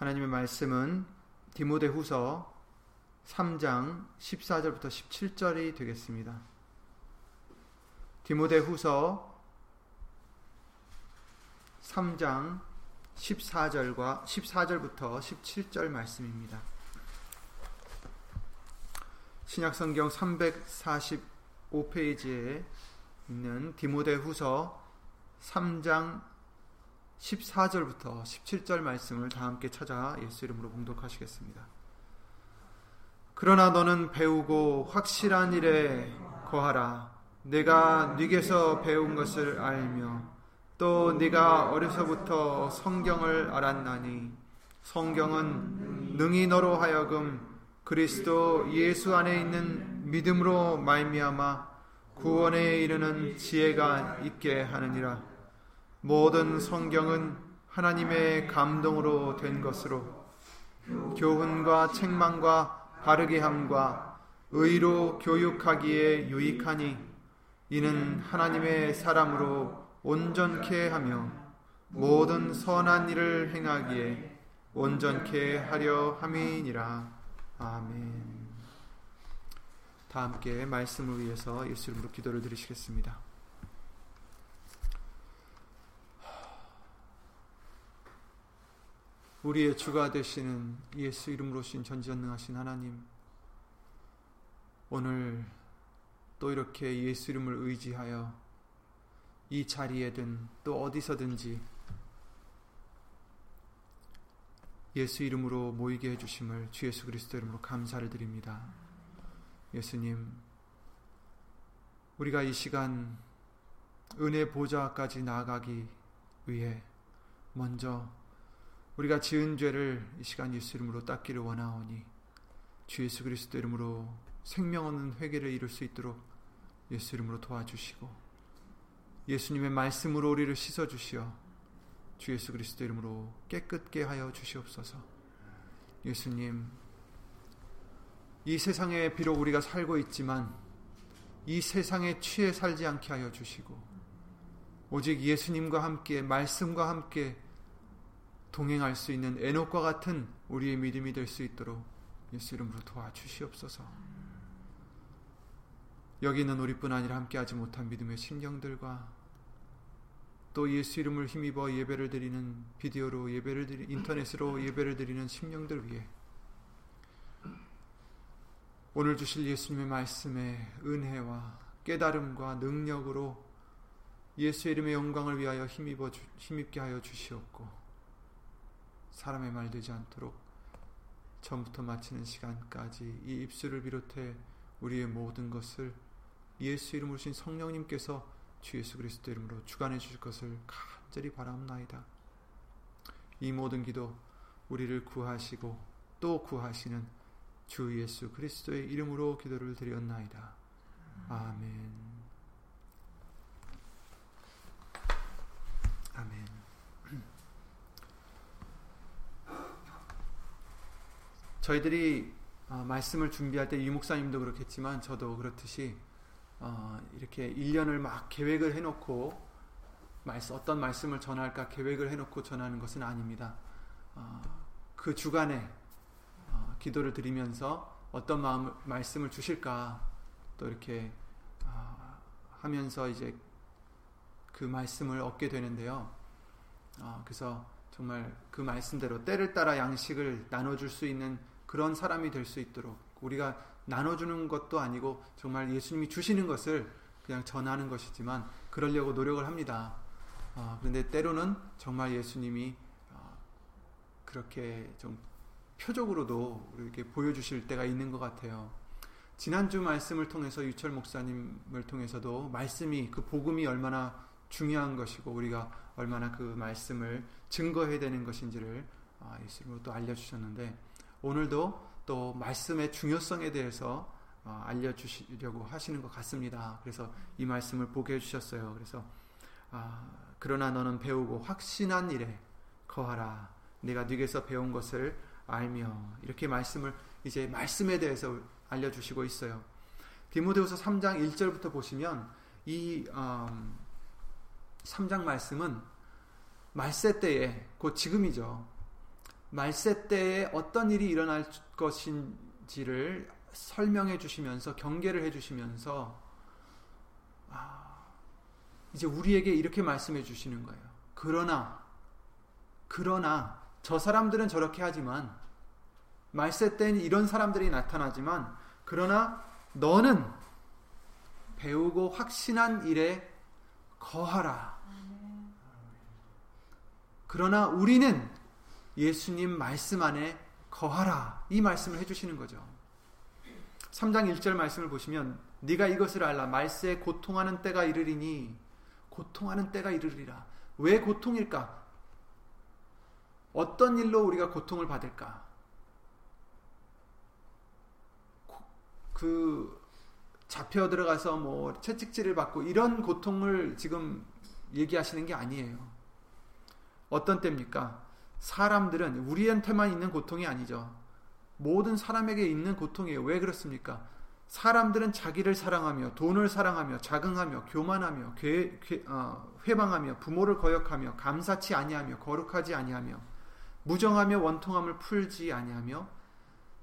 하나님의 말씀은 디모데 후서 3장 14절부터 17절이 되겠습니다. 디모데 후서 3장 14절과 14절부터 17절 말씀입니다. 신약성경 345페이지에 있는 디모데 후서 3장 14절부터 17절 말씀을 다 함께 찾아 예수 이름으로 봉독하시겠습니다. 그러나 너는 배우고 확실한 일에 거하라. 내가 네게서 배운 것을 알며 또 네가 어려서부터 성경을 알았나니 성경은 능히 너로 하여금 그리스도 예수 안에 있는 믿음으로 말미암아 구원에 이르는 지혜가 있게 하느니라. 모든 성경은 하나님의 감동으로 된 것으로 교훈과 책망과 바르게 함과 의로 교육하기에 유익하니 이는 하나님의 사람으로 온전케 하며 모든 선한 일을 행하기에 온전케 하려 함이니라. 아멘. 다 함께 말씀을 위해서 예수 이름으로 기도를 드리시겠습니다. 우리의 주가 되시는 예수 이름으로 신 전지전능하신 하나님 오늘 또 이렇게 예수 이름을 의지하여 이 자리에든 또 어디서든지 예수 이름으로 모이게 해주심을 주 예수 그리스도 이름으로 감사를 드립니다. 예수님, 우리가 이 시간 은혜 보좌까지 나아가기 위해 먼저 우리가 지은 죄를 이 시간 예수 이름으로 닦기를 원하오니 주 예수 그리스도 이름으로 생명 없는 회개를 이룰 수 있도록 예수 이름으로 도와주시고 예수님의 말씀으로 우리를 씻어 주시어 주 예수 그리스도 이름으로 깨끗게 하여 주시옵소서. 예수님 이 세상에 비록 우리가 살고 있지만 이 세상에 취해 살지 않게 하여 주시고 오직 예수님과 함께 말씀과 함께 동행할 수 있는 에녹과 같은 우리의 믿음이 될 수 있도록 예수 이름으로 도와주시옵소서. 여기는 우리뿐 아니라 함께하지 못한 믿음의 심령들과 또 예수 이름을 힘입어 예배를 드리는 비디오로 예배를 드리 인터넷으로 예배를 드리는 심령들 위해 오늘 주실 예수님의 말씀에 은혜와 깨달음과 능력으로 예수 이름의 영광을 위하여 힘입어 주, 힘입게 하여 주시옵고 사람의 말 되지 않도록 처음부터 마치는 시간까지 이 입술을 비롯해 우리의 모든 것을 예수 이름으로 신 성령님께서 주 예수 그리스도 이름으로 주관해 주실 것을 간절히 바랍나이다. 이 모든 기도 우리를 구하시고 또 구하시는 주 예수 그리스도의 이름으로 기도를 드렸나이다. 아멘. 아멘. 저희들이 어, 말씀을 준비할 때 유목사님도 그렇겠지만 저도 그렇듯이 어, 이렇게 1년을 막 계획을 해놓고 어떤 말씀을 전할까 계획을 해놓고 전하는 것은 아닙니다. 어, 그 주간에 어, 기도를 드리면서 어떤 마음, 말씀을 주실까 또 이렇게 어, 하면서 이제 그 말씀을 얻게 되는데요. 어, 그래서 정말 그 말씀대로 때를 따라 양식을 나눠줄 수 있는 그런 사람이 될 수 있도록 우리가 나눠주는 것도 아니고 정말 예수님이 주시는 것을 그냥 전하는 것이지만 그러려고 노력을 합니다. 어, 그런데 때로는 정말 예수님이 어, 그렇게 좀 표적으로도 이렇게 보여주실 때가 있는 것 같아요. 지난주 말씀을 통해서 유철 목사님을 통해서도 말씀이 그 복음이 얼마나 중요한 것이고 우리가 얼마나 그 말씀을 증거해야 되는 것인지를 아, 예수님으로 또 알려주셨는데 오늘도 또 말씀의 중요성에 대해서 어, 알려주시려고 하시는 것 같습니다. 그래서 이 말씀을 보게 해주셨어요. 그래서 아, 그러나 너는 배우고 확신한 일에 거하라. 내가 네게서 배운 것을 알며 이렇게 말씀을 이제 말씀에 대해서 알려주시고 있어요. 디모데후서 3장 1절부터 보시면 이 음, 3장 말씀은 말세 때에 곧 지금이죠. 말세 때에 어떤 일이 일어날 것인지를 설명해 주시면서 경계를 해 주시면서 아, 이제 우리에게 이렇게 말씀해 주시는 거예요. 그러나 그러나 저 사람들은 저렇게 하지만 말세 때는 이런 사람들이 나타나지만 그러나 너는 배우고 확신한 일에 거하라. 그러나 우리는 예수님 말씀 안에 거하라. 이 말씀을 해주시는 거죠. 3장 1절 말씀을 보시면 네가 이것을 알라. 말세에 고통하는 때가 이르리니 고통하는 때가 이르리라. 왜 고통일까? 어떤 일로 우리가 고통을 받을까? 그 잡혀 들어가서 뭐 채찍질을 받고 이런 고통을 지금 얘기하시는 게 아니에요. 어떤 때입니까? 사람들은 우리한테만 있는 고통이 아니죠. 모든 사람에게 있는 고통이에요. 왜 그렇습니까? 사람들은 자기를 사랑하며 돈을 사랑하며 자긍하며 교만하며 괴, 괴, 어, 회방하며 부모를 거역하며 감사치 아니하며 거룩하지 아니하며 무정하며 원통함을 풀지 아니하며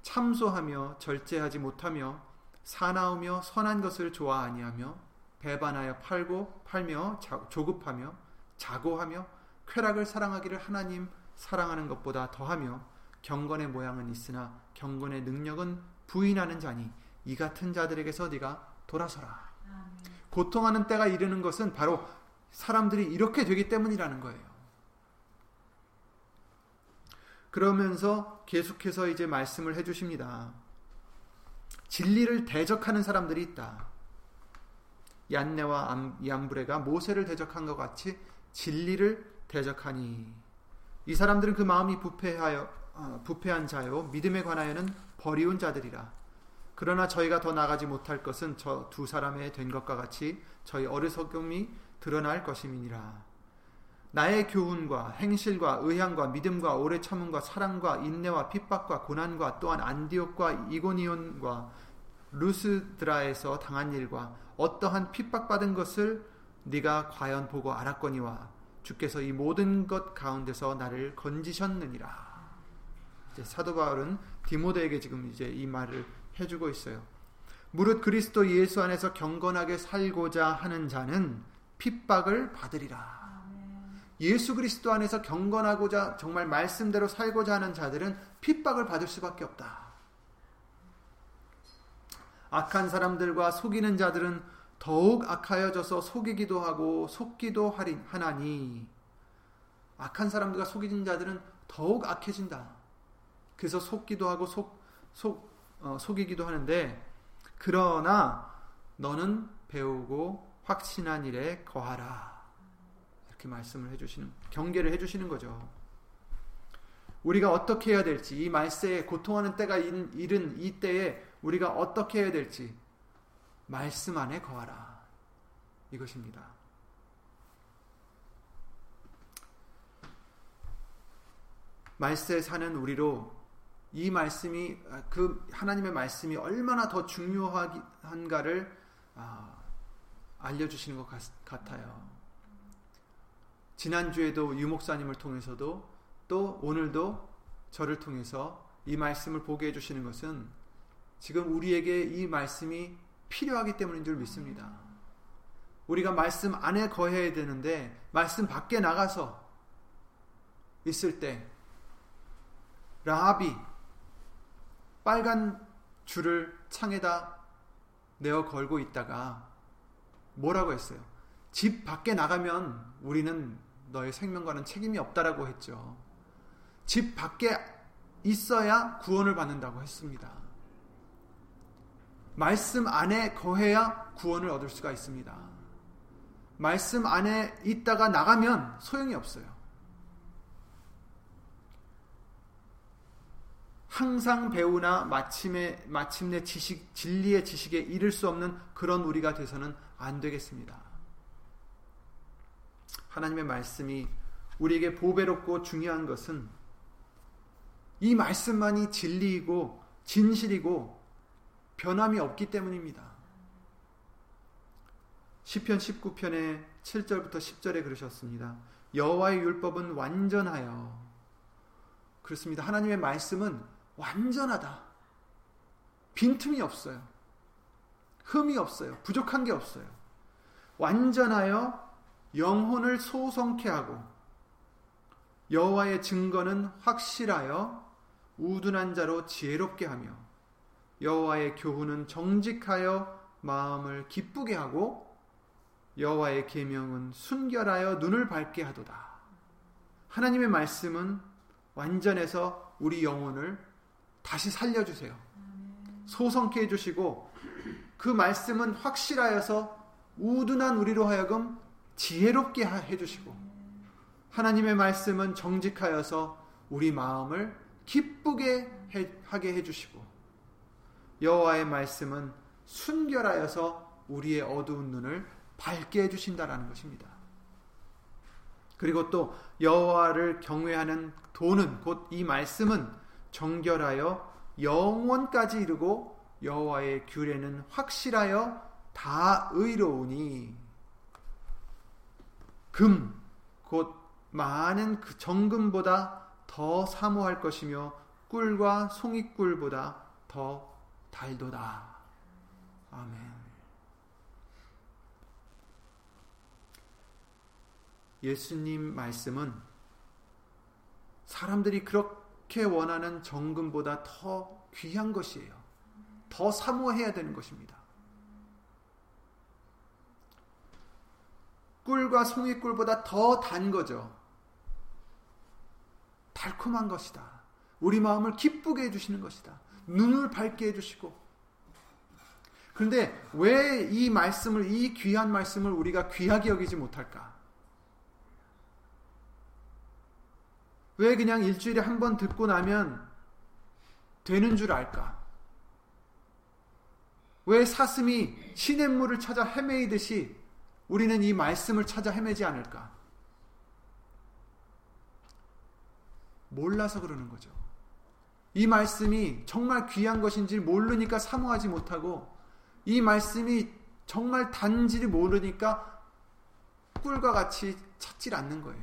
참소하며 절제하지 못하며 사나우며 선한 것을 좋아 아니하며 배반하여 팔고 팔며 조급하며 자고하며 쾌락을 사랑하기를 하나님 사랑하는 것보다 더하며 경건의 모양은 있으나 경건의 능력은 부인하는 자니 이 같은 자들에게서 네가 돌아서라. 고통하는 때가 이르는 것은 바로 사람들이 이렇게 되기 때문이라는 거예요. 그러면서 계속해서 이제 말씀을 해 주십니다. 진리를 대적하는 사람들이 있다. 얀네와 얀브레가 모세를 대적한 것 같이 진리를 대적하니 이 사람들은 그 마음이 부패하여 어, 부패한 자요 믿음에 관하여는 버리운 자들이라. 그러나 저희가 더 나가지 못할 것은 저 두 사람의 된 것과 같이 저희 어리석음이 드러날 것임이니라. 나의 교훈과 행실과 의향과 믿음과 오래 참음과 사랑과 인내와 핍박과 고난과 또한 안디옥과 이고니온과 루스드라에서 당한 일과 어떠한 핍박받은 것을 네가 과연 보고 알았거니와 주께서 이 모든 것 가운데서 나를 건지셨느니라. 사도 바울은 디모데에게 지금 이제 이 말을 해주고 있어요. 무릇 그리스도 예수 안에서 경건하게 살고자 하는 자는 핍박을 받으리라. 예수 그리스도 안에서 경건하고자 정말 말씀대로 살고자 하는 자들은 핍박을 받을 수밖에 없다. 악한 사람들과 속이는 자들은 더욱 악하여져서 속이기도 하고 속기도 하나니 악한 사람들과 속이는 자들은 더욱 악해진다. 그래서 속기도 하고 속, 속, 어, 속이기도 하는데 그러나 너는 배우고 확신한 일에 거하라. 이렇게 말씀을 해주시는 경계를 해주시는 거죠. 우리가 어떻게 해야 될지 이 말세에 고통하는 때가 이른 이 때에 우리가 어떻게 해야 될지 말씀 안에 거하라 이것입니다. 말세에 사는 우리로 이 말씀이 그 하나님의 말씀이 얼마나 더 중요한가를 아, 알려주시는 것 같아요. 지난주에도 유목사님을 통해서도 또 오늘도 저를 통해서 이 말씀을 보게 해주시는 것은 지금 우리에게 이 말씀이 필요하기 때문인 줄 믿습니다. 우리가 말씀 안에 거해야 되는데 말씀 밖에 나가서 있을 때 라합이 빨간 줄을 창에다 내어 걸고 있다가 뭐라고 했어요? 집 밖에 나가면 우리는 너의 생명과는 책임이 없다라고 했죠. 집 밖에 있어야 구원을 받는다고 했습니다. 말씀 안에 거해야 구원을 얻을 수가 있습니다. 말씀 안에 있다가 나가면 소용이 없어요. 항상 배우나 마침에, 마침내 지식, 진리의 지식에 이를 수 없는 그런 우리가 돼서는 안 되겠습니다. 하나님의 말씀이 우리에게 보배롭고 중요한 것은 이 말씀만이 진리이고 진실이고 변함이 없기 때문입니다. 시편 19편의 7절부터 10절에 그러셨습니다. 여호와의 율법은 완전하여 그렇습니다. 하나님의 말씀은 완전하다. 빈틈이 없어요. 흠이 없어요. 부족한 게 없어요. 완전하여 영혼을 소성케 하고 여호와의 증거는 확실하여 우둔한 자로 지혜롭게 하며 여호와의 교훈은 정직하여 마음을 기쁘게 하고 여호와의 계명은 순결하여 눈을 밝게 하도다. 하나님의 말씀은 완전해서 우리 영혼을 다시 살려주세요. 소성케 해주시고 그 말씀은 확실하여서 우둔한 우리로 하여금 지혜롭게 해주시고 하나님의 말씀은 정직하여서 우리 마음을 기쁘게 하게 해주시고 여호와의 말씀은 순결하여서 우리의 어두운 눈을 밝게 해 주신다라는 것입니다. 그리고 또 여호와를 경외하는 도는 곧 이 말씀은 정결하여 영원까지 이르고 여호와의 규례는 확실하여 다 의로우니 금 곧 많은 그 정금보다 더 사모할 것이며 꿀과 송이꿀보다 더 달도다. 아멘. 예수님 말씀은 사람들이 그렇게 원하는 정금보다 더 귀한 것이에요. 더 사모해야 되는 것입니다. 꿀과 송이꿀보다 더 단 거죠. 달콤한 것이다. 우리 마음을 기쁘게 해주시는 것이다. 눈을 밝게 해주시고. 그런데 왜 이 말씀을, 이 귀한 말씀을 우리가 귀하게 여기지 못할까? 왜 그냥 일주일에 한 번 듣고 나면 되는 줄 알까? 왜 사슴이 시냇물을 찾아 헤매이듯이 우리는 이 말씀을 찾아 헤매지 않을까? 몰라서 그러는 거죠. 이 말씀이 정말 귀한 것인지 모르니까 사모하지 못하고 이 말씀이 정말 단지를 모르니까 꿀과 같이 찾질 않는 거예요.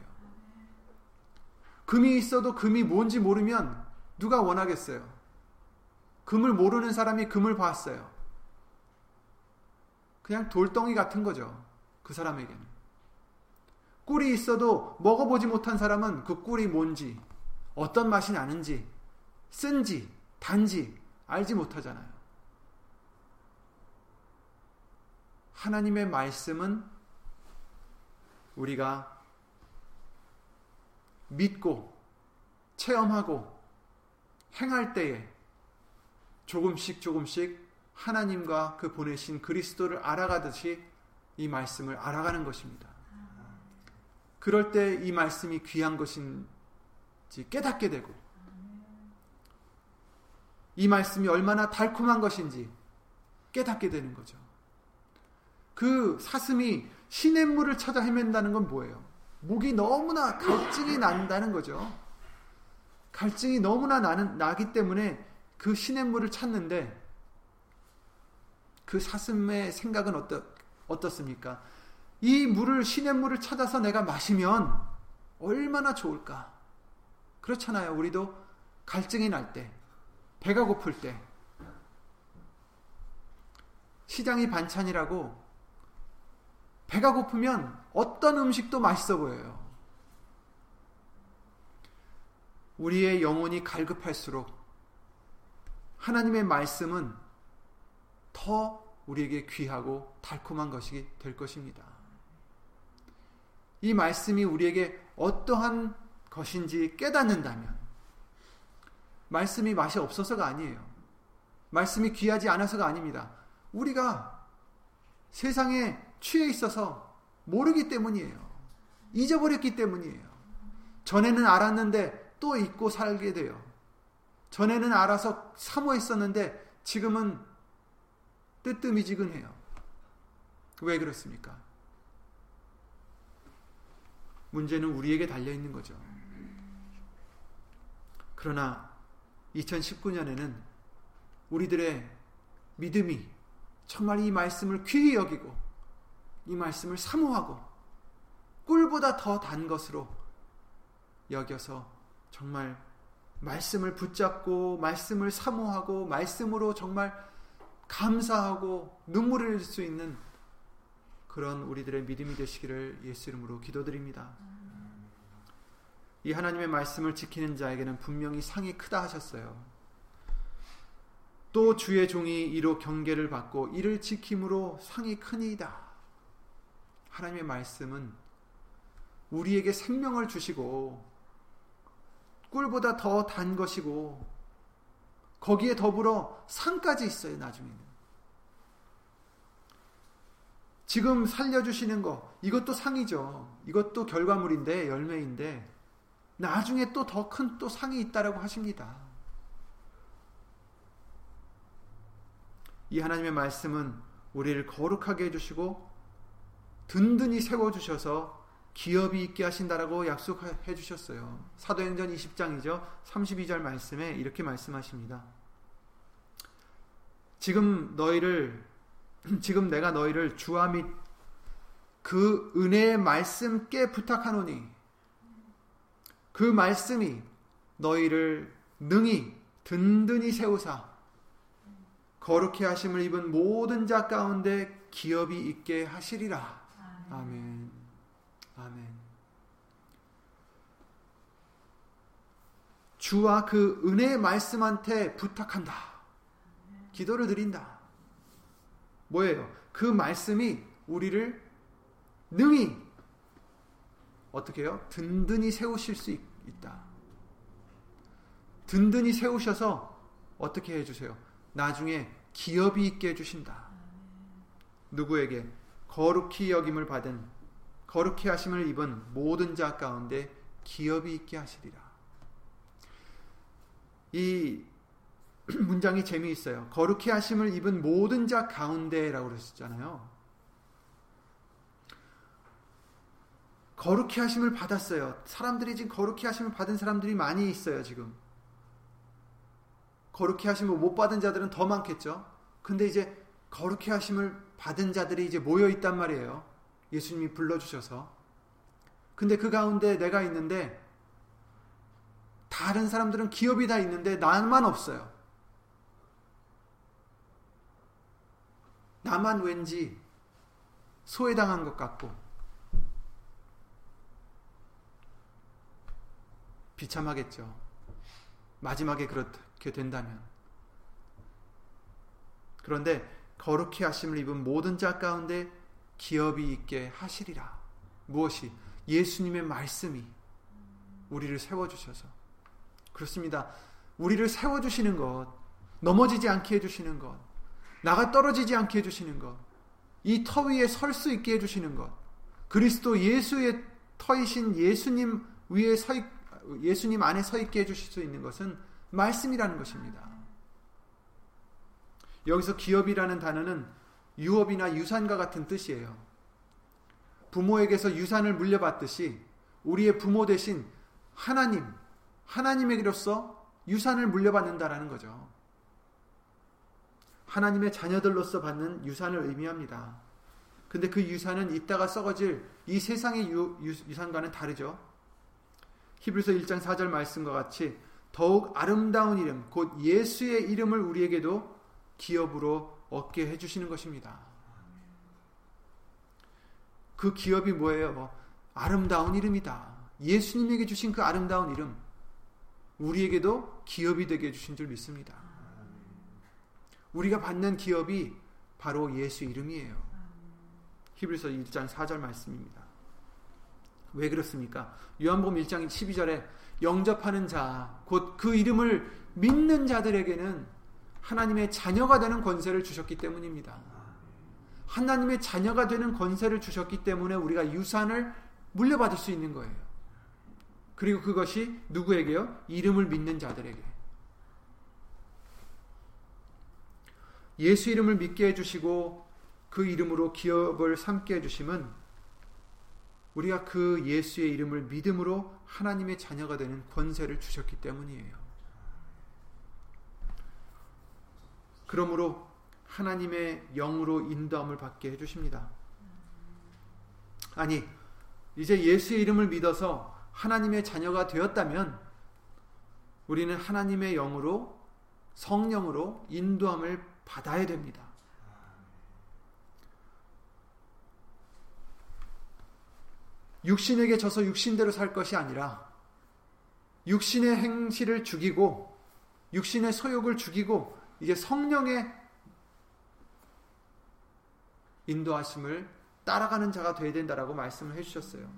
금이 있어도 금이 뭔지 모르면 누가 원하겠어요? 금을 모르는 사람이 금을 봤어요. 그냥 돌덩이 같은 거죠. 그 사람에게는. 꿀이 있어도 먹어보지 못한 사람은 그 꿀이 뭔지, 어떤 맛이 나는지, 쓴지, 단지 알지 못하잖아요. 하나님의 말씀은 우리가 믿고 체험하고 행할 때에 조금씩 조금씩 하나님과 그 보내신 그리스도를 알아가듯이 이 말씀을 알아가는 것입니다. 그럴 때 이 말씀이 귀한 것인지 깨닫게 되고 이 말씀이 얼마나 달콤한 것인지 깨닫게 되는 거죠. 그 사슴이 시냇물을 찾아 헤맨다는 건 뭐예요? 목이 너무나 갈증이 난다는 거죠. 갈증이 너무나 나는, 나기 때문에 그 시냇물을 찾는데 그 사슴의 생각은 어떠, 어떻습니까? 이 물을, 시냇물을 찾아서 내가 마시면 얼마나 좋을까? 그렇잖아요. 우리도 갈증이 날 때, 배가 고플 때, 시장이 반찬이라고 배가 고프면 어떤 음식도 맛있어 보여요. 우리의 영혼이 갈급할수록 하나님의 말씀은 더 우리에게 귀하고 달콤한 것이 될 것입니다. 이 말씀이 우리에게 어떠한 것인지 깨닫는다면 말씀이 맛이 없어서가 아니에요. 말씀이 귀하지 않아서가 아닙니다. 우리가 세상에 취해 있어서 모르기 때문이에요. 잊어버렸기 때문이에요. 전에는 알았는데 또 잊고 살게 돼요. 전에는 알아서 사모했었는데 지금은 뜨뜻미지근해요. 왜 그렇습니까? 문제는 우리에게 달려 있는 거죠. 그러나 2019년에는 우리들의 믿음이 정말 이 말씀을 귀히 여기고 이 말씀을 사모하고 꿀보다 더 단 것으로 여겨서 정말 말씀을 붙잡고 말씀을 사모하고 말씀으로 정말 감사하고 눈물을 흘릴 수 있는 그런 우리들의 믿음이 되시기를 예수 이름으로 기도드립니다. 이 하나님의 말씀을 지키는 자에게는 분명히 상이 크다 하셨어요. 또 주의 종이 이로 경계를 받고 이를 지킴으로 상이 크니이다. 하나님의 말씀은 우리에게 생명을 주시고 꿀보다 더 단 것이고 거기에 더불어 상까지 있어요, 나중에는. 지금 살려주시는 거, 이것도 상이죠. 이것도 결과물인데, 열매인데, 나중에 또 더 큰 또 상이 있다라고 하십니다. 이 하나님의 말씀은 우리를 거룩하게 해주시고, 든든히 세워주셔서 기업이 있게 하신다라고 약속해 주셨어요. 사도행전 20장이죠. 32절 말씀에 이렇게 말씀하십니다. 지금 너희를 지금 내가 너희를 주와 및 그 은혜의 말씀 께 부탁하노니 그 말씀이 너희를 능히 든든히 세우사 거룩히 하심을 입은 모든 자 가운데 기업이 있게 하시리라. 아멘. 아멘. 주와 그 은혜의 말씀한테 부탁한다. 기도를 드린다. 뭐예요? 그 말씀이 우리를 능히 어떻게 해요? 든든히 세우실 수 있, 다 든든히 세우셔서 어떻게 해주세요? 나중에 기업이 있게 해주신다. 누구에게? 거룩히 여김을 받은 거룩히 하심을 입은 모든 자 가운데 기업이 있게 하시리라. 이 문장이 재미있어요. 거룩히 하심을 입은 모든 자 가운데라고 그러셨잖아요. 거룩히 하심을 받았어요. 사람들이 지금 거룩히 하심을 받은 사람들이 많이 있어요, 지금. 거룩히 하심을 못 받은 자들은 더 많겠죠. 근데 이제 거룩히 하심을 받은 자들이 이제 모여 있단 말이에요. 예수님이 불러 주셔서. 근데 그 가운데 내가 있는데 다른 사람들은 기업이 다 있는데 나만 없어요. 나만 왠지 소외당한 것 같고 비참하겠죠. 마지막에 그렇게 된다면. 그런데 거룩히 하심을 입은 모든 자 가운데 기업이 있게 하시리라. 무엇이? 예수님의 말씀이 우리를 세워주셔서. 그렇습니다. 우리를 세워주시는 것, 넘어지지 않게 해주시는 것, 나가 떨어지지 않게 해주시는 것, 이 터 위에 설 수 있게 해주시는 것, 그리스도 예수의 터이신 예수님 위에 서, 있, 예수님 안에 서 있게 해주실 수 있는 것은 말씀이라는 것입니다. 여기서 기업이라는 단어는 유업이나 유산과 같은 뜻이에요. 부모에게서 유산을 물려받듯이 우리의 부모 대신 하나님, 하나님에게로서 유산을 물려받는다라는 거죠. 하나님의 자녀들로서 받는 유산을 의미합니다. 근데 그 유산은 이따가 썩어질 이 세상의 유, 유, 유산과는 다르죠. 히브리서 1장 4절 말씀과 같이 더욱 아름다운 이름, 곧 예수의 이름을 우리에게도 기업으로 얻게 해 주시는 것입니다. 그 기업이 뭐예요? 뭐, 아름다운 이름이다. 예수님에게 주신 그 아름다운 이름, 우리에게도 기업이 되게 해 주신 줄 믿습니다. 우리가 받는 기업이 바로 예수 이름이에요. 히브리서 1장 4절 말씀입니다. 왜 그렇습니까? 요한복음 1장 12절에 영접하는 자, 곧 그 이름을 믿는 자들에게는 하나님의 자녀가 되는 권세를 주셨기 때문입니다. 하나님의 자녀가 되는 권세를 주셨기 때문에 우리가 유산을 물려받을 수 있는 거예요. 그리고 그것이 누구에게요? 이름을 믿는 자들에게. 예수 이름을 믿게 해주시고 그 이름으로 기업을 삼게 해주심은 우리가 그 예수의 이름을 믿음으로 하나님의 자녀가 되는 권세를 주셨기 때문이에요. 그러므로 하나님의 영으로 인도함을 받게 해주십니다. 아니, 이제 예수의 이름을 믿어서 하나님의 자녀가 되었다면 우리는 하나님의 영으로 성령으로 인도함을 받아야 됩니다. 육신에게 져서 육신대로 살 것이 아니라 육신의 행실을 죽이고 육신의 소욕을 죽이고 이게 성령의 인도하심을 따라가는 자가 되어야 된다라고 말씀을 해주셨어요.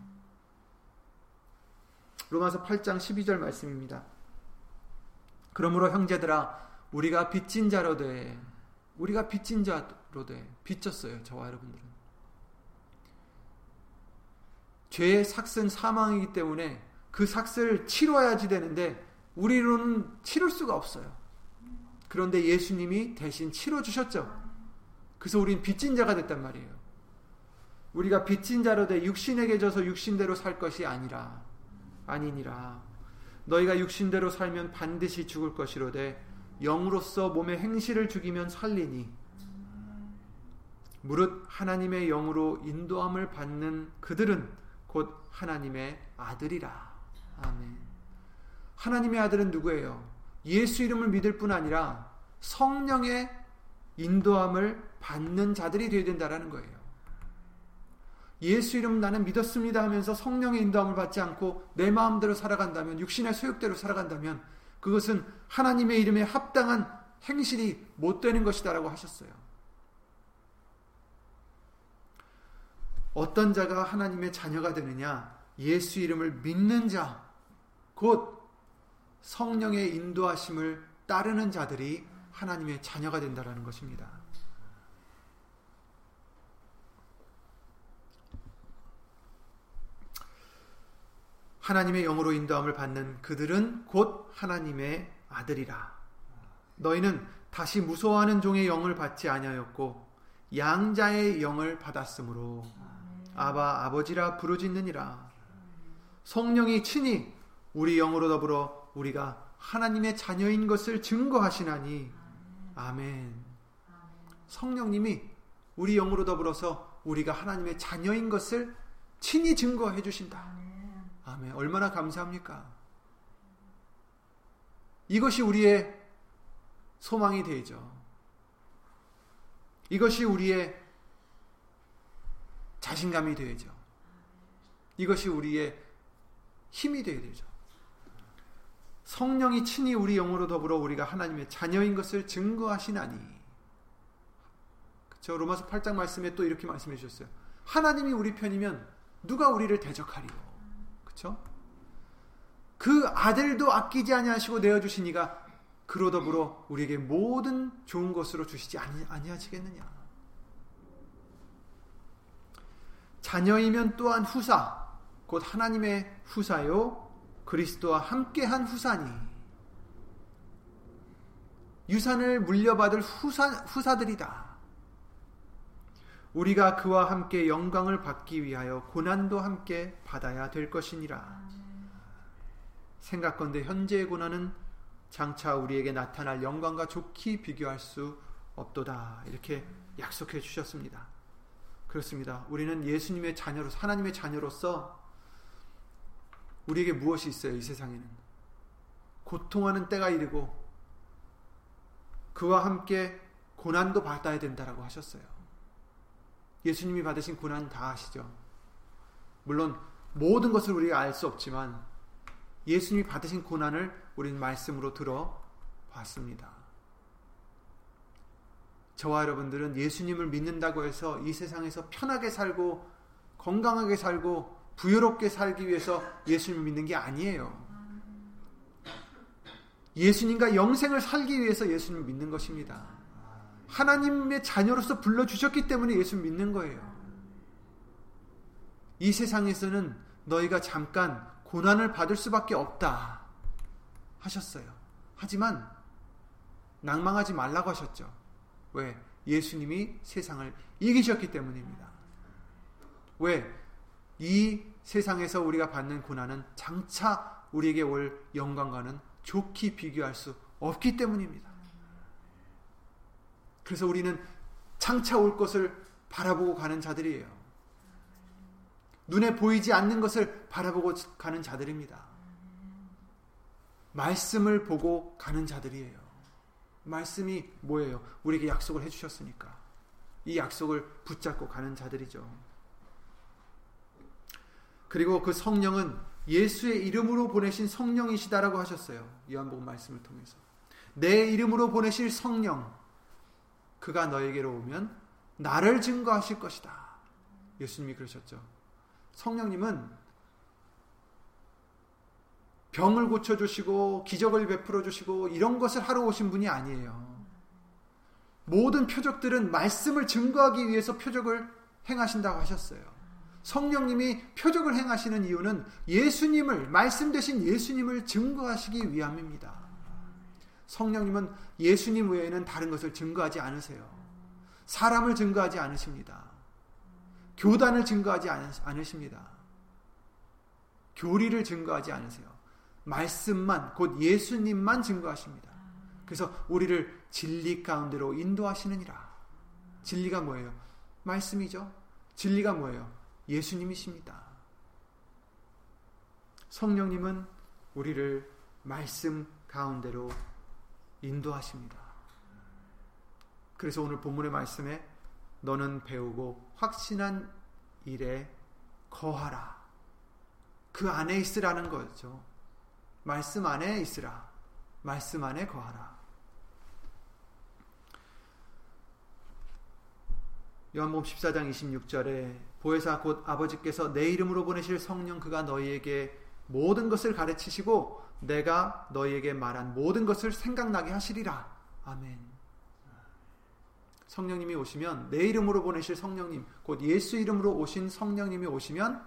로마서 8장 12절 말씀입니다. 그러므로 형제들아 우리가 빚진 자로 돼 우리가 빚진 자로 돼 빚졌어요 저와 여러분들은 죄의 삭은 사망이기 때문에 그 삭을 치러야지 되는데 우리로는 치를 수가 없어요. 그런데 예수님이 대신 치러 주셨죠. 그래서 우린 빚진 자가 됐단 말이에요. 우리가 빚진 자로 돼 육신에게 져서 육신대로 살 것이 아니라 아니니라. 너희가 육신대로 살면 반드시 죽을 것이로되 영으로서 몸의 행실을 죽이면 살리니. 무릇 하나님의 영으로 인도함을 받는 그들은 곧 하나님의 아들이라. 아멘. 하나님의 아들은 누구예요? 예수 이름을 믿을 뿐 아니라 성령의 인도함을 받는 자들이 되어야 된다라는 거예요. 예수 이름 나는 믿었습니다 하면서 성령의 인도함을 받지 않고 내 마음대로 살아간다면 육신의 소욕대로 살아간다면 그것은 하나님의 이름에 합당한 행실이 못 되는 것이다라고 하셨어요. 어떤 자가 하나님의 자녀가 되느냐? 예수 이름을 믿는 자, 곧 성령의 인도하심을 따르는 자들이 하나님의 자녀가 된다라는 것입니다. 하나님의 영으로 인도함을 받는 그들은 곧 하나님의 아들이라. 너희는 다시 무서워하는 종의 영을 받지 아니하였고 양자의 영을 받았으므로 아바 아버지라 부르짖느니라. 성령이 친히 우리 영으로 더불어 우리가 하나님의 자녀인 것을 증거하시나니 아멘. 성령님이 우리 영으로 더불어서 우리가 하나님의 자녀인 것을 친히 증거해 주신다. 아멘. 얼마나 감사합니까? 이것이 우리의 소망이 되죠. 이것이 우리의 자신감이 되죠. 이것이 우리의 힘이 되어야 되죠. 성령이 친히 우리 영으로 더불어 우리가 하나님의 자녀인 것을 증거하시나니. 저 로마서 8장 말씀에 또 이렇게 말씀해 주셨어요. 하나님이 우리 편이면 누가 우리를 대적하리요? 그렇죠? 그 아들도 아끼지 아니하시고 내어 주시니가 그로 더불어 우리에게 모든 좋은 것으로 주시지 아니, 아니하시겠느냐? 자녀이면 또한 후사, 곧 하나님의 후사요, 그리스도와 함께한 후사니. 유산을 물려받을 후사, 후사들이다. 우리가 그와 함께 영광을 받기 위하여 고난도 함께 받아야 될 것이니라. 생각건대 현재의 고난은 장차 우리에게 나타날 영광과 좋게 비교할 수 없도다. 이렇게 약속해 주셨습니다. 그렇습니다. 우리는 예수님의 자녀로서 하나님의 자녀로서 우리에게 무엇이 있어요? 이 세상에는 고통하는 때가 이르고 그와 함께 고난도 받아야 된다라고 하셨어요. 예수님이 받으신 고난 다 아시죠? 물론 모든 것을 우리가 알 수 없지만 예수님이 받으신 고난을 우리는 말씀으로 들어 봤습니다. 저와 여러분들은 예수님을 믿는다고 해서 이 세상에서 편하게 살고 건강하게 살고 부유롭게 살기 위해서 예수님을 믿는 게 아니에요. 예수님과 영생을 살기 위해서 예수님을 믿는 것입니다. 하나님의 자녀로서 불러주셨기 때문에 예수 믿는 거예요. 이 세상에서는 너희가 잠깐 고난을 받을 수밖에 없다 하셨어요. 하지만 낭망하지 말라고 하셨죠. 왜? 예수님이 세상을 이기셨기 때문입니다. 왜? 이 세상에서 우리가 받는 고난은 장차 우리에게 올 영광과는 좋게 비교할 수 없기 때문입니다. 그래서 우리는 장차 올 것을 바라보고 가는 자들이에요. 눈에 보이지 않는 것을 바라보고 가는 자들입니다. 말씀을 보고 가는 자들이에요. 말씀이 뭐예요? 우리에게 약속을 해주셨으니까. 이 약속을 붙잡고 가는 자들이죠. 그리고 그 성령은 예수의 이름으로 보내신 성령이시다라고 하셨어요. 요한복음 말씀을 통해서. 내 이름으로 보내실 성령, 그가 너에게로 오면 나를 증거하실 것이다. 예수님이 그러셨죠. 성령님은 병을 고쳐주시고 기적을 베풀어 주시고 이런 것을 하러 오신 분이 아니에요. 모든 표적들은 말씀을 증거하기 위해서 표적을 행하신다고 하셨어요. 성령님이 표적을 행하시는 이유는 예수님을 말씀 대신 예수님을 증거하시기 위함입니다. 성령님은 예수님 외에는 다른 것을 증거하지 않으세요. 사람을 증거하지 않으십니다. 교단을 증거하지 않으십니다. 교리를 증거하지 않으세요. 말씀만 곧 예수님만 증거하십니다. 그래서 우리를 진리 가운데로 인도하시느니라. 진리가 뭐예요? 말씀이죠. 진리가 뭐예요? 예수님이십니다. 성령님은 우리를 말씀 가운데로 인도하십니다. 그래서 오늘 본문의 말씀에 너는 배우고 확신한 일에 거하라. 그 안에 있으라는 거죠. 말씀 안에 있으라. 말씀 안에 거하라. 요한복음 14장 26절에 보혜사 곧 아버지께서 내 이름으로 보내실 성령 그가 너희에게 모든 것을 가르치시고 내가 너희에게 말한 모든 것을 생각나게 하시리라. 아멘. 성령님이 오시면 내 이름으로 보내실 성령님, 곧 예수 이름으로 오신 성령님이 오시면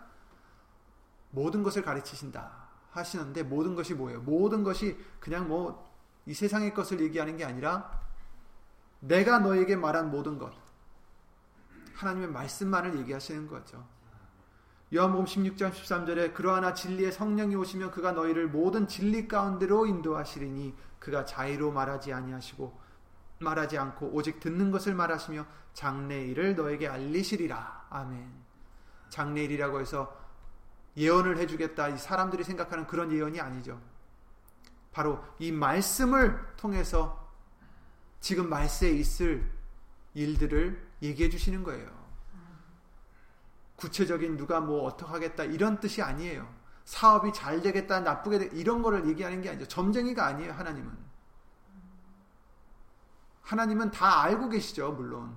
모든 것을 가르치신다 하시는데 모든 것이 뭐예요? 모든 것이 그냥 뭐 이 세상의 것을 얘기하는 게 아니라 내가 너에게 말한 모든 것 하나님의 말씀만을 얘기하시는 거죠. 요한복음 16장 13절에 그러하나 진리의 성령이 오시면 그가 너희를 모든 진리 가운데로 인도하시리니 그가 자의로 말하지 아니하시고 말하지 않고 오직 듣는 것을 말하시며 장래일을 너에게 알리시리라. 아멘. 장래일이라고 해서 예언을 해주겠다. 이 사람들이 생각하는 그런 예언이 아니죠. 바로 이 말씀을 통해서 지금 말세에 있을 일들을 얘기해 주시는 거예요. 구체적인 누가 뭐 어떻게 하겠다 이런 뜻이 아니에요. 사업이 잘 되겠다, 나쁘게 되 이런 거를 얘기하는 게 아니죠. 점쟁이가 아니에요, 하나님은. 하나님은 다 알고 계시죠, 물론.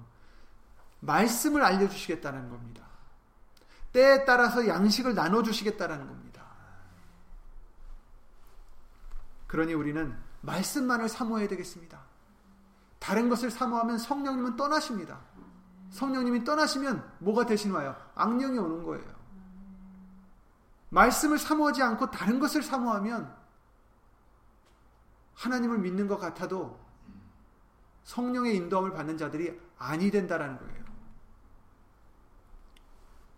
말씀을 알려주시겠다는 겁니다. 때에 따라서 양식을 나눠주시겠다는 겁니다. 그러니 우리는 말씀만을 사모해야 되겠습니다. 다른 것을 사모하면 성령님은 떠나십니다. 성령님이 떠나시면 뭐가 대신 와요? 악령이 오는 거예요. 말씀을 사모하지 않고 다른 것을 사모하면 하나님을 믿는 것 같아도 성령의 인도함을 받는 자들이 아니 된다라는 거예요.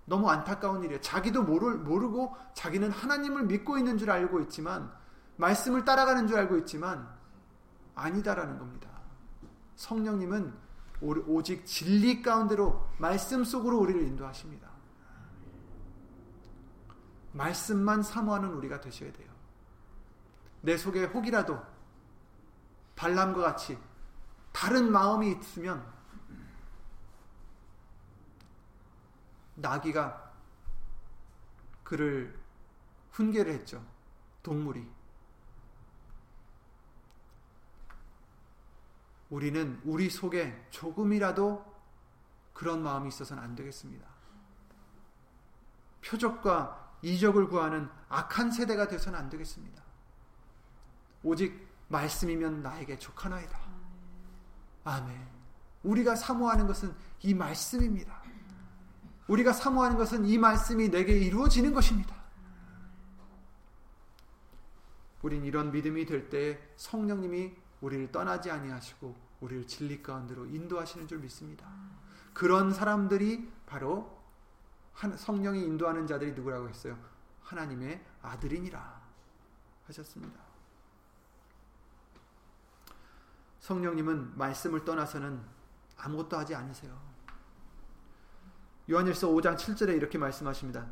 너무 안타까운 일이에요. 자기도 모르, 모르고 자기는 하나님을 믿고 있는 줄 알고 있지만 말씀을 따라가는 줄 알고 있지만 아니다라는 겁니다. 성령님은 오직 진리 가운데로 말씀 속으로 우리를 인도하십니다. 말씀만 사모하는 우리가 되셔야 돼요. 내 속에 혹이라도 발람과 같이 다른 마음이 있으면 나귀가 그를 훈계를 했죠. 동물이. 우리는 우리 속에 조금이라도 그런 마음이 있어서는 안 되겠습니다. 표적과 이적을 구하는 악한 세대가 되서는 안 되겠습니다. 오직 말씀이면 나에게 족하나이다. 아멘. 우리가 사모하는 것은 이 말씀입니다. 우리가 사모하는 것은 이 말씀이 내게 이루어지는 것입니다. 우린 이런 믿음이 될 때 성령님이 우리를 떠나지 아니하시고 우리를 진리 가운데로 인도하시는 줄 믿습니다. 그런 사람들이 바로 성령이 인도하는 자들이 누구라고 했어요? 하나님의 아들이니라 하셨습니다. 성령님은 말씀을 떠나서는 아무것도 하지 않으세요. 요한일서 5장 7절에 이렇게 말씀하십니다.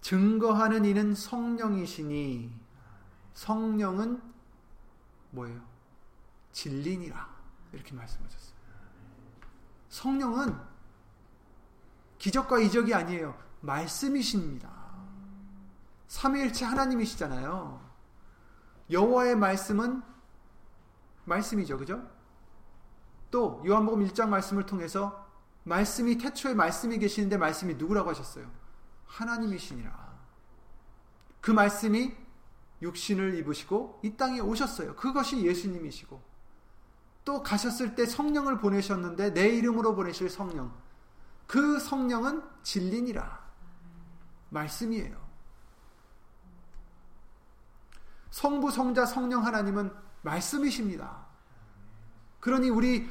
증거하는 이는 성령이시니 성령은 뭐예요? 진리니라. 이렇게 말씀하셨어요. 성령은 기적과 이적이 아니에요. 말씀이십니다. 삼위일체 하나님이시잖아요. 여호와의 말씀은 말씀이죠. 그죠? 또 요한복음 1장 말씀을 통해서 말씀이 태초에 말씀이 계시는데 말씀이 누구라고 하셨어요? 하나님이시니라. 그 말씀이 육신을 입으시고 이 땅에 오셨어요. 그것이 예수님이시고 또 가셨을 때 성령을 보내셨는데 내 이름으로 보내실 성령. 그 성령은 진리니라. 말씀이에요. 성부, 성자, 성령 하나님은 말씀이십니다. 그러니 우리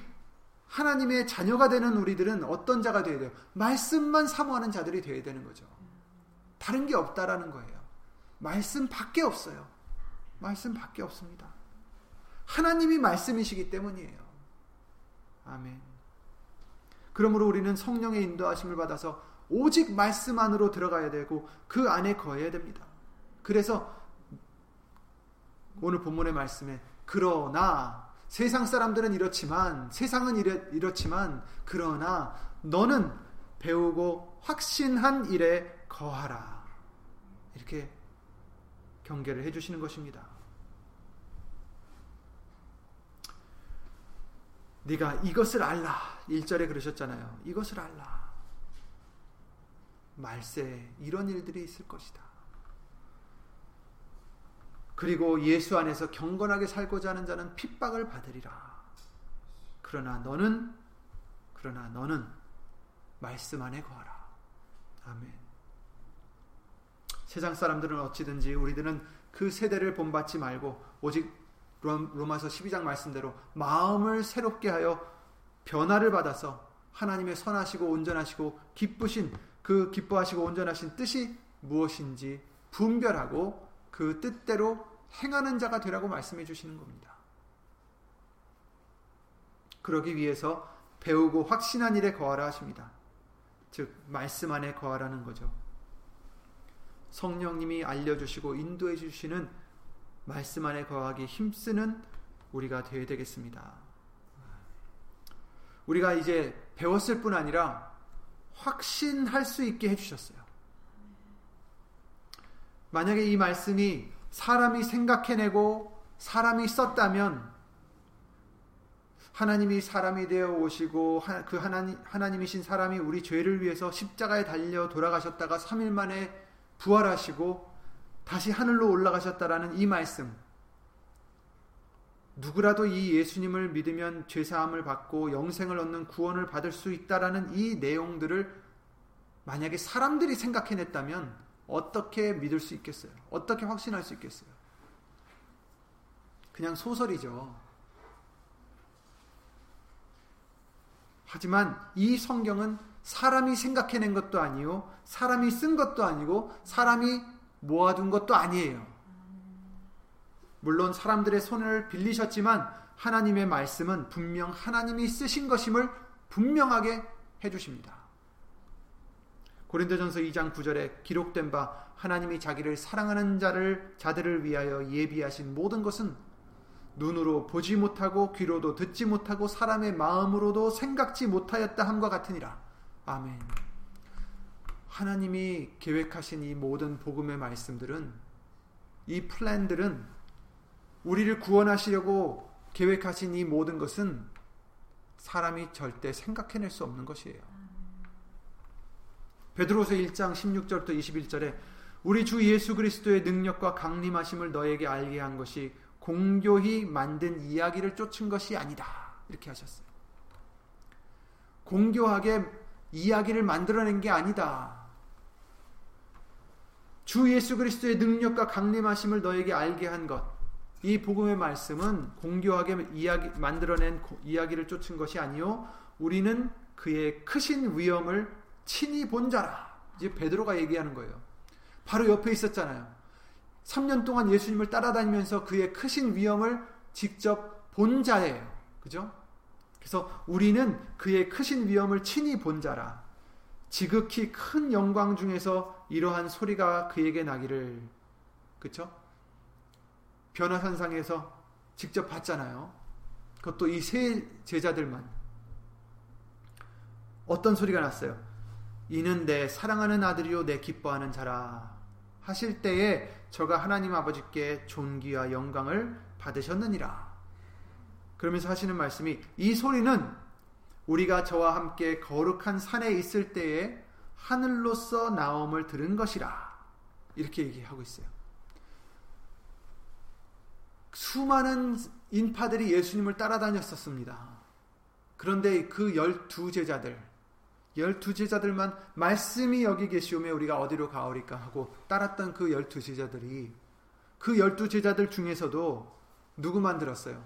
하나님의 자녀가 되는 우리들은 어떤 자가 되어야 돼요? 말씀만 사모하는 자들이 되어야 되는 거죠. 다른 게 없다라는 거예요. 말씀밖에 없어요. 말씀밖에 없습니다. 하나님이 말씀이시기 때문이에요. 아멘. 그러므로 우리는 성령의 인도하심을 받아서 오직 말씀 안으로 들어가야 되고 그 안에 거해야 됩니다. 그래서 오늘 본문의 말씀에 그러나 세상 사람들은 이렇지만 세상은 이렇, 이렇지만 그러나 너는 배우고 확신한 일에 거하라. 이렇게 경계를 해 주시는 것입니다. 네가 이것을 알라. 1절에 그러셨잖아요. 이것을 알라. 말세 이런 일들이 있을 것이다. 그리고 예수 안에서 경건하게 살고자 하는 자는 핍박을 받으리라. 그러나 너는 그러나 너는 말씀 안에 거하라. 아멘. 세상 사람들은 어찌든지 우리들은 그 세대를 본받지 말고 오직 로마서 12장 말씀대로 마음을 새롭게 하여 변화를 받아서 하나님의 선하시고 온전하시고 기쁘신 그 기뻐하시고 온전하신 뜻이 무엇인지 분별하고 그 뜻대로 행하는 자가 되라고 말씀해 주시는 겁니다. 그러기 위해서 배우고 확신한 일에 거하라 하십니다. 즉 말씀 안에 거하라는 거죠. 성령님이 알려주시고 인도해 주시는 말씀 안에 거하기 힘쓰는 우리가 되어야 되겠습니다. 우리가 이제 배웠을 뿐 아니라 확신할 수 있게 해주셨어요. 만약에 이 말씀이 사람이 생각해내고 사람이 썼다면 하나님이 사람이 되어 오시고 그 하나님, 하나님이신 사람이 우리 죄를 위해서 십자가에 달려 돌아가셨다가 3일 만에 부활하시고 다시 하늘로 올라가셨다라는 이 말씀. 누구라도 이 예수님을 믿으면 죄사함을 받고 영생을 얻는 구원을 받을 수 있다라는 이 내용들을 만약에 사람들이 생각해냈다면 어떻게 믿을 수 있겠어요? 어떻게 확신할 수 있겠어요? 그냥 소설이죠. 하지만 이 성경은 사람이 생각해낸 것도 아니요, 사람이 쓴 것도 아니고, 사람이 모아둔 것도 아니에요. 물론 사람들의 손을 빌리셨지만, 하나님의 말씀은 분명 하나님이 쓰신 것임을 분명하게 해주십니다. 고린도전서 2장 9절에 기록된 바 하나님이 자기를 사랑하는 자를 자들을 위하여 예비하신 모든 것은 눈으로 보지 못하고 귀로도 듣지 못하고 사람의 마음으로도 생각지 못하였다 함과 같으니라. 아멘. 하나님이 계획하신 이 모든 복음의 말씀들은 이 플랜들은 우리를 구원하시려고 계획하신 이 모든 것은 사람이 절대 생각해낼 수 없는 것이에요. 베드로서 1장 16절부터 21절에 우리 주 예수 그리스도의 능력과 강림하심을 너에게 알게 한 것이 공교히 만든 이야기를 쫓은 것이 아니다. 이렇게 하셨어요. 공교하게 이야기를 만들어낸 게 아니다. 주 예수 그리스도의 능력과 강림하심을 너에게 알게 한 것. 이 복음의 말씀은 공교하게 이야기 만들어낸 이야기를 쫓은 것이 아니요 우리는 그의 크신 위엄을 친히 본 자라. 이제 베드로가 얘기하는 거예요. 바로 옆에 있었잖아요. 3년 동안 예수님을 따라다니면서 그의 크신 위엄을 직접 본 자예요. 그죠? 그래서 우리는 그의 크신 위엄을 친히 본 자라. 지극히 큰 영광 중에서 이러한 소리가 그에게 나기를 그쵸? 변화산상에서 직접 봤잖아요. 그것도 이 세 제자들만. 어떤 소리가 났어요? 이는 내 사랑하는 아들이요 내 기뻐하는 자라 하실 때에 저가 하나님 아버지께 존귀와 영광을 받으셨느니라. 그러면서 하시는 말씀이 이 소리는 우리가 저와 함께 거룩한 산에 있을 때에 하늘로서 나옴을 들은 것이라. 이렇게 얘기하고 있어요. 수많은 인파들이 예수님을 따라다녔었습니다. 그런데 그 열두 제자들, 열두 제자들만 말씀이 여기 계시오매 우리가 어디로 가오리까 하고 따랐던 그 열두 제자들이 그 열두 제자들 중에서도 누구만 들었어요?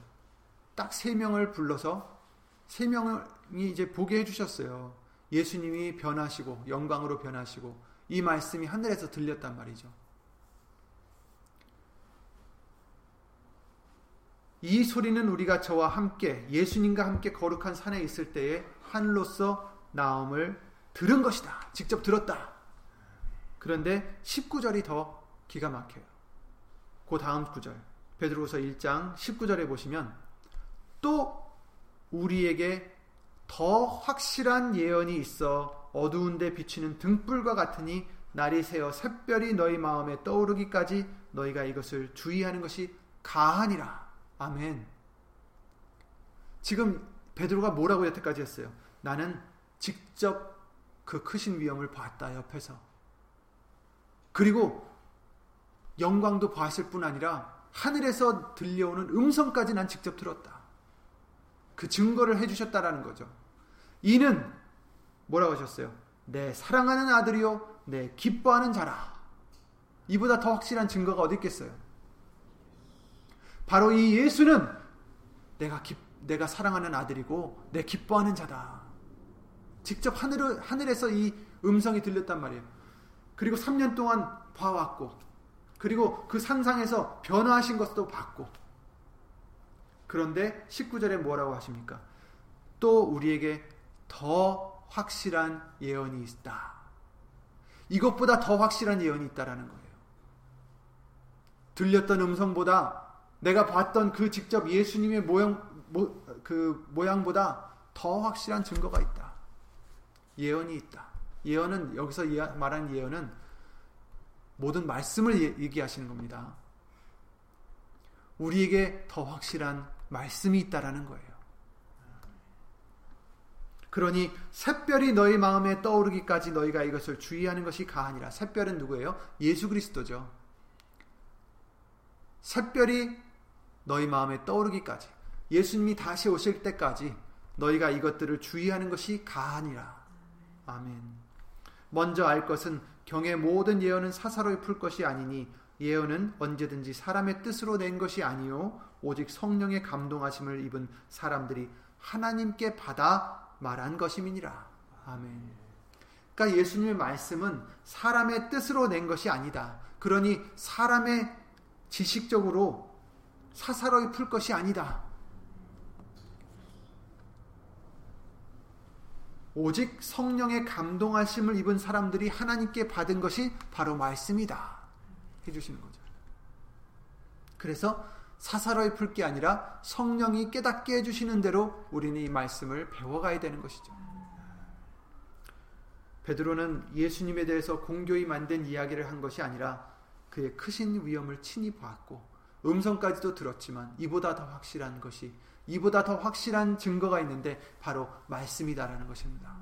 딱 세 명을 불러서 세 명이 이제 보게 해주셨어요. 예수님이 변하시고 영광으로 변하시고 이 말씀이 하늘에서 들렸단 말이죠. 이 소리는 우리가 저와 함께 예수님과 함께 거룩한 산에 있을 때에 하늘로서 나옴을 들은 것이다. 직접 들었다. 그런데 19절이 더 기가 막혀요. 그 다음 구절. 베드로서 1장 19절에 보시면 또 우리에게 더 확실한 예언이 있어 어두운데 비치는 등불과 같으니 날이 새어 샛별이 너희 마음에 떠오르기까지 너희가 이것을 주의하는 것이 가하니라. 아멘. 지금 베드로가 뭐라고 여태까지 했어요? 나는 직접 그 크신 위험을 봤다 옆에서. 그리고 영광도 봤을 뿐 아니라 하늘에서 들려오는 음성까지 난 직접 들었다. 그 증거를 해주셨다라는 거죠. 이는 뭐라고 하셨어요? 내 사랑하는 아들이요, 내 기뻐하는 자라. 이보다 더 확실한 증거가 어디 있겠어요? 바로 이 예수는 내가 기, 내가 사랑하는 아들이고 내 기뻐하는 자다. 직접 하늘 하늘에서 이 음성이 들렸단 말이에요. 그리고 3년 동안 봐왔고, 그리고 그 상상에서 변화하신 것도 봤고. 그런데 19절에 뭐라고 하십니까? 또 우리에게 더 확실한 예언이 있다. 이것보다 더 확실한 예언이 있다라는 거예요. 들렸던 음성보다 내가 봤던 그 직접 예수님의 모양 모, 그 모양보다 더 확실한 증거가 있다. 예언이 있다. 예언은 여기서 말한 예언은 모든 말씀을 얘기하시는 겁니다. 우리에게 더 확실한 말씀이 있다라는 거예요. 그러니 샛별이 너희 마음에 떠오르기까지 너희가 이것을 주의하는 것이 가하니라. 샛별은 누구예요? 예수 그리스도죠. 샛별이 너희 마음에 떠오르기까지 예수님이 다시 오실 때까지 너희가 이것들을 주의하는 것이 가하니라. 아멘. 먼저 알 것은 경의 모든 예언은 사사로이 풀 것이 아니니 예언은 언제든지 사람의 뜻으로 낸 것이 아니요 오직 성령의 감동하심을 입은 사람들이 하나님께 받아 말한 것임이니라. 아멘. 그러니까 예수님의 말씀은 사람의 뜻으로 낸 것이 아니다. 그러니 사람의 지식적으로 사사로이 풀 것이 아니다. 오직 성령의 감동하심을 입은 사람들이 하나님께 받은 것이 바로 말씀이다. 해주시는 거죠. 그래서 사사로이 풀 게 아니라 성령이 깨닫게 해주시는 대로 우리는 이 말씀을 배워가야 되는 것이죠. 베드로는 예수님에 대해서 공교히 만든 이야기를 한 것이 아니라 그의 크신 위엄을 친히 보았고 음성까지도 들었지만 이보다 더 확실한 것이 이보다 더 확실한 증거가 있는데 바로 말씀이다라는 것입니다.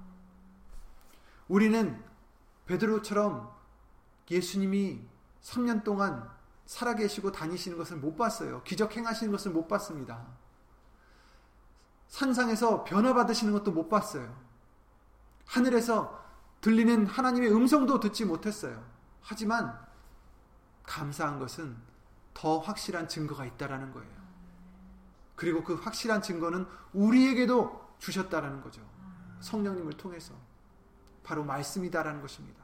우리는 베드로처럼 예수님이 3년 동안 살아계시고 다니시는 것을 못 봤어요. 기적 행하시는 것을 못 봤습니다. 산상에서 변화 받으시는 것도 못 봤어요. 하늘에서 들리는 하나님의 음성도 듣지 못했어요. 하지만 감사한 것은 더 확실한 증거가 있다라는 거예요. 그리고 그 확실한 증거는 우리에게도 주셨다라는 거죠. 성령님을 통해서 바로 말씀이다라는 것입니다.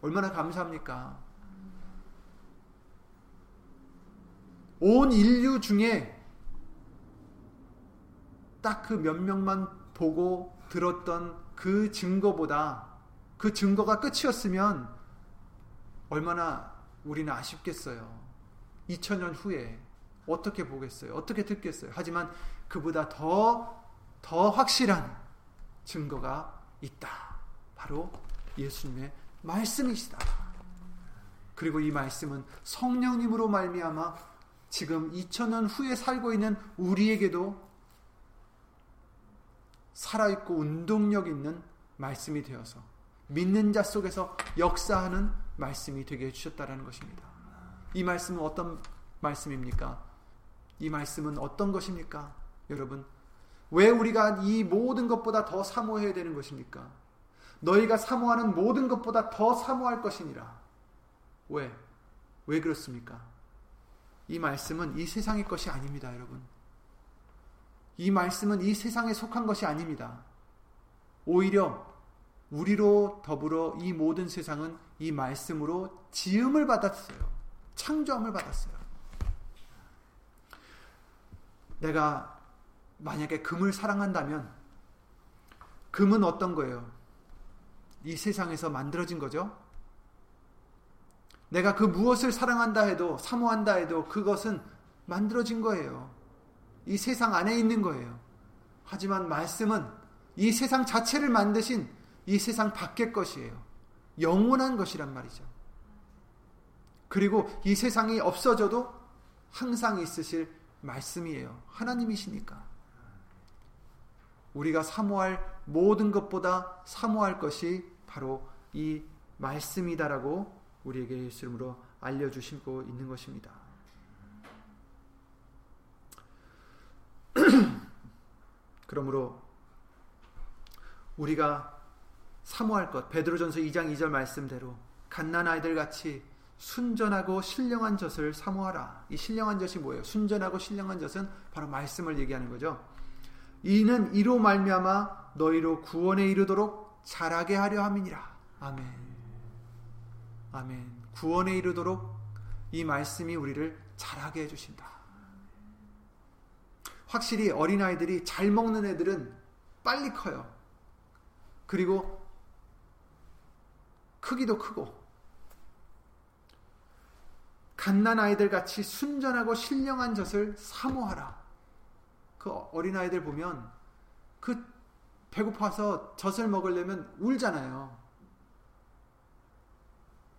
얼마나 감사합니까? 온 인류 중에 딱 그 몇 명만 보고 들었던 그 증거보다 그 증거가 끝이었으면 얼마나 우리는 아쉽겠어요. 2000년 후에 어떻게 보겠어요? 어떻게 듣겠어요? 하지만 그보다 더, 더 확실한 증거가 있다. 바로 예수님의 말씀이시다. 그리고 이 말씀은 성령님으로 말미암아 지금 2000년 후에 살고 있는 우리에게도 살아있고 운동력 있는 말씀이 되어서 믿는 자 속에서 역사하는 말씀이 되게 해주셨다는 것입니다. 이 말씀은 어떤 말씀입니까? 이 말씀은 어떤 것입니까? 여러분, 왜 우리가 이 모든 것보다 더 사모해야 되는 것입니까? 너희가 사모하는 모든 것보다 더 사모할 것이니라. 왜? 왜 그렇습니까? 이 말씀은 이 세상의 것이 아닙니다, 여러분. 이 말씀은 이 세상에 속한 것이 아닙니다. 오히려 우리로 더불어 이 모든 세상은 이 말씀으로 지음을 받았어요. 창조함을 받았어요. 내가 만약에 금을 사랑한다면 금은 어떤 거예요? 이 세상에서 만들어진 거죠? 내가 그 무엇을 사랑한다 해도 사모한다 해도 그것은 만들어진 거예요. 이 세상 안에 있는 거예요. 하지만 말씀은 이 세상 자체를 만드신 이 세상 밖의 것이에요. 영원한 것이란 말이죠. 그리고 이 세상이 없어져도 항상 있으실 말씀이에요. 하나님이시니까. 우리가 사모할 모든 것보다 사모할 것이 바로 이 말씀이다라고 우리에게 예수 이름으로 알려주시고 있는 것입니다. 그러므로 우리가 사모할 것 베드로전서 2장 2절 말씀대로 갓난 아이들 같이 순전하고 신령한 젖을 사모하라. 이 신령한 젖이 뭐예요? 순전하고 신령한 젖은 바로 말씀을 얘기하는 거죠. 이는 이로 말미암아 너희로 구원에 이르도록 자라게 하려 함이니라. 아멘. 아멘. 구원에 이르도록 이 말씀이 우리를 자라게 해 주신다. 확실히 어린아이들이 잘 먹는 애들은 빨리 커요. 그리고 크기도 크고 갓난 아이들 같이 순전하고 신령한 젖을 사모하라. 그 어린아이들 보면 그 배고파서 젖을 먹으려면 울잖아요.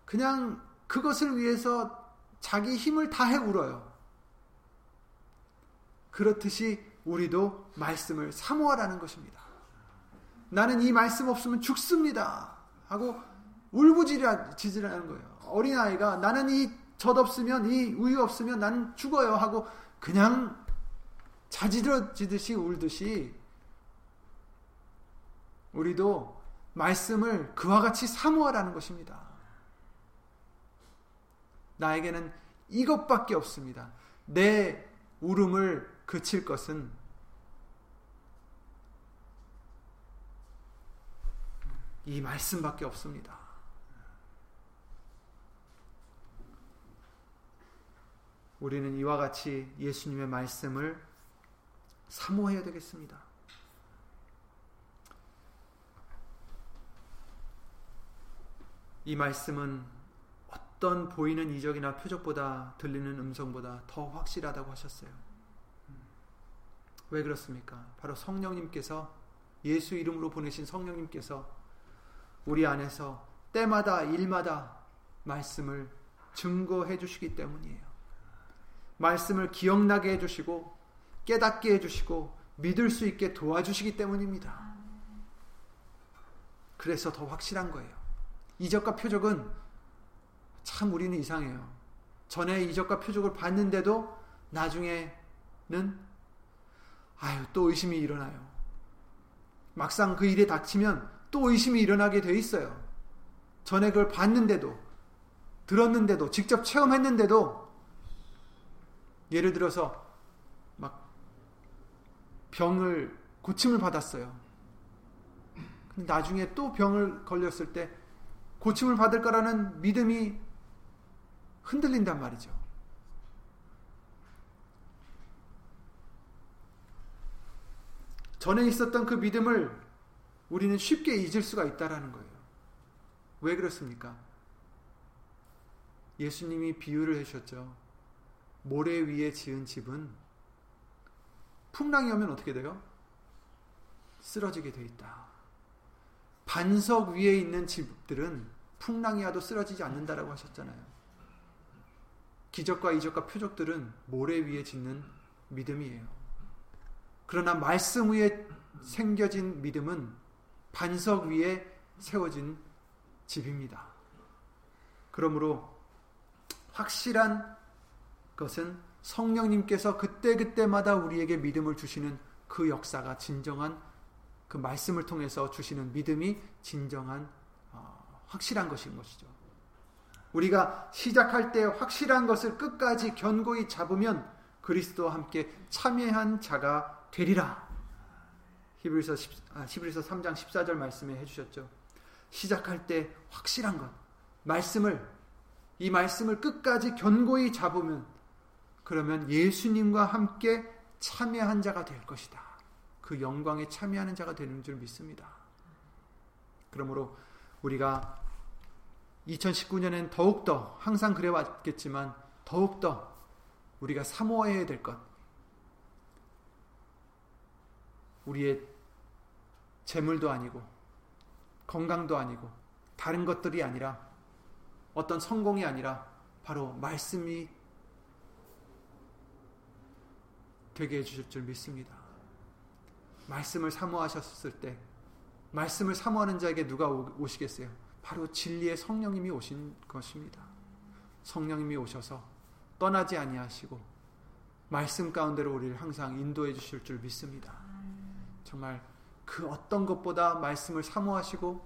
그냥 그것을 위해서 자기 힘을 다해 울어요. 그렇듯이 우리도 말씀을 사모하라는 것입니다. 나는 이 말씀 없으면 죽습니다. 하고 울부짖으라는 거예요. 어린아이가 나는 이 젖 없으면 이 우유 없으면 나는 죽어요 하고 그냥 자지러지듯이 울듯이 우리도 말씀을 그와 같이 사모하라는 것입니다. 나에게는 이것밖에 없습니다. 내 울음을 그칠 것은 이 말씀밖에 없습니다. 우리는 이와 같이 예수님의 말씀을 사모해야 되겠습니다. 이 말씀은 어떤 보이는 이적이나 표적보다 들리는 음성보다 더 확실하다고 하셨어요. 왜 그렇습니까? 바로 성령님께서 예수 이름으로 보내신 성령님께서 우리 안에서 때마다 일마다 말씀을 증거해 주시기 때문이에요. 말씀을 기억나게 해 주시고 깨닫게 해 주시고 믿을 수 있게 도와주시기 때문입니다. 그래서 더 확실한 거예요. 이적과 표적은 참 우리는 이상해요. 전에 이적과 표적을 봤는데도 나중에는 아유 또 의심이 일어나요. 막상 그 일에 닥치면 또 의심이 일어나게 돼 있어요. 전에 그걸 봤는데도 들었는데도 직접 체험했는데도 예를 들어서 막 병을 고침을 받았어요. 나중에 또 병을 걸렸을 때 고침을 받을 거라는 믿음이 흔들린단 말이죠. 전에 있었던 그 믿음을 우리는 쉽게 잊을 수가 있다라는 거예요. 왜 그렇습니까? 예수님이 비유를 해주셨죠. 모래 위에 지은 집은 풍랑이 오면 어떻게 돼요? 쓰러지게 돼 있다. 반석 위에 있는 집들은 풍랑이 와도 쓰러지지 않는다라고 하셨잖아요. 기적과 이적과 표적들은 모래 위에 짓는 믿음이에요. 그러나 말씀 위에 생겨진 믿음은 반석 위에 세워진 집입니다. 그러므로 확실한 것은 성령님께서 그때그때마다 우리에게 믿음을 주시는 그 역사가 진정한 그 말씀을 통해서 주시는 믿음이 진정한 어, 확실한 것인 것이죠. 우리가 시작할 때 확실한 것을 끝까지 견고히 잡으면 그리스도와 함께 참여한 자가 되리라. 히브리서 10, 아, 히브리서 3장 14절 말씀에 해 주셨죠. 시작할 때 확실한 것 말씀을 이 말씀을 끝까지 견고히 잡으면 그러면 예수님과 함께 참여한 자가 될 것이다. 그 영광에 참여하는 자가 되는 줄 믿습니다. 그러므로 우리가 2019년엔 더욱더 항상 그래 왔겠지만 더욱더 우리가 사모해야 될 것. 우리의 재물도 아니고 건강도 아니고 다른 것들이 아니라 어떤 성공이 아니라 바로 말씀이 되게 해주실 줄 믿습니다. 말씀을 사모하셨을 때 말씀을 사모하는 자에게 누가 오시겠어요? 바로 진리의 성령님이 오신 것입니다. 성령님이 오셔서 떠나지 아니하시고 말씀 가운데로 우리를 항상 인도해 주실 줄 믿습니다. 정말 그 어떤 것보다 말씀을 사모하시고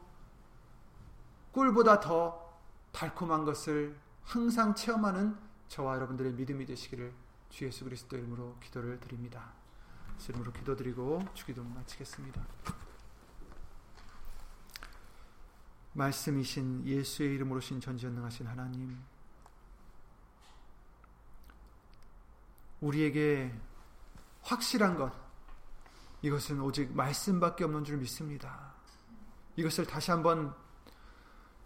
꿀보다 더 달콤한 것을 항상 체험하는 저와 여러분들의 믿음이 되시기를 주 예수 그리스도 이름으로 기도를 드립니다. 이름으로 기도드리고 주기도 마치겠습니다. 말씀이신 예수의 이름으로 신 전지전능하신 하나님 우리에게 확실한 것 이것은 오직 말씀밖에 없는 줄 믿습니다. 이것을 다시 한번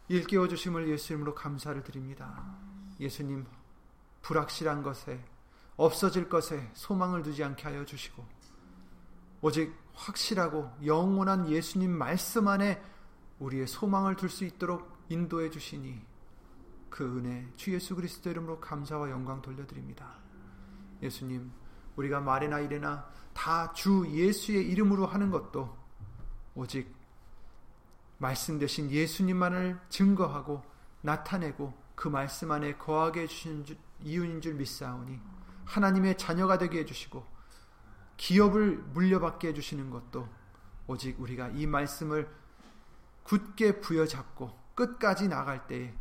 일깨워 주심을 예수 이름으로 감사를 드립니다. 예수님 불확실한 것에 없어질 것에 소망을 두지 않게 하여 주시고 오직 확실하고 영원한 예수님 말씀 안에 우리의 소망을 둘 수 있도록 인도해 주시니 그 은혜 주 예수 그리스도 이름으로 감사와 영광 돌려드립니다. 예수님 우리가 말이나 이래나 다 주 예수의 이름으로 하는 것도 오직 말씀 되신 예수님만을 증거하고 나타내고 그 말씀 안에 거하게 해주신 이유인 줄 믿사오니 하나님의 자녀가 되게 해주시고 기업을 물려받게 해주시는 것도 오직 우리가 이 말씀을 굳게 부여잡고 끝까지 나갈 때에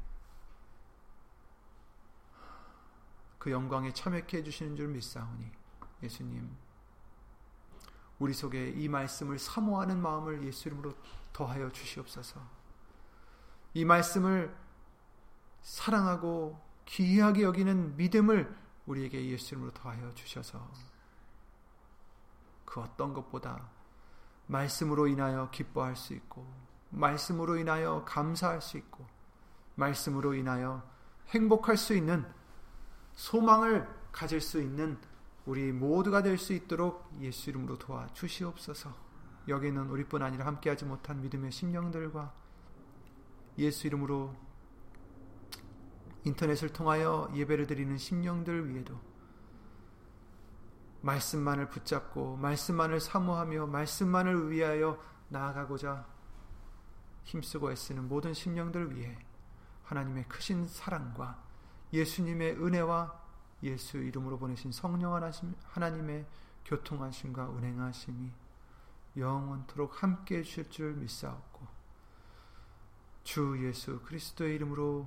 그 영광에 참여케 해주시는 줄 믿사오니 예수님 우리 속에 이 말씀을 사모하는 마음을 예수 이름으로 더하여 주시옵소서. 이 말씀을 사랑하고 귀하게 여기는 믿음을 우리에게 예수 이름으로 더하여 주셔서 그 어떤 것보다 말씀으로 인하여 기뻐할 수 있고 말씀으로 인하여 감사할 수 있고 말씀으로 인하여 행복할 수 있는 소망을 가질 수 있는 우리 모두가 될 수 있도록 예수 이름으로 도와 주시옵소서. 여기는 우리뿐 아니라 함께하지 못한 믿음의 심령들과 예수 이름으로 인터넷을 통하여 예배를 드리는 심령들 위에도 말씀만을 붙잡고 말씀만을 사모하며 말씀만을 위하여 나아가고자 힘쓰고 애쓰는 모든 심령들 위해 하나님의 크신 사랑과 예수님의 은혜와 예수 이름으로 보내신 성령 하나님의 교통하심과 운행하심이 영원토록 함께 해주실 줄 믿사옵고 주 예수 그리스도의 이름으로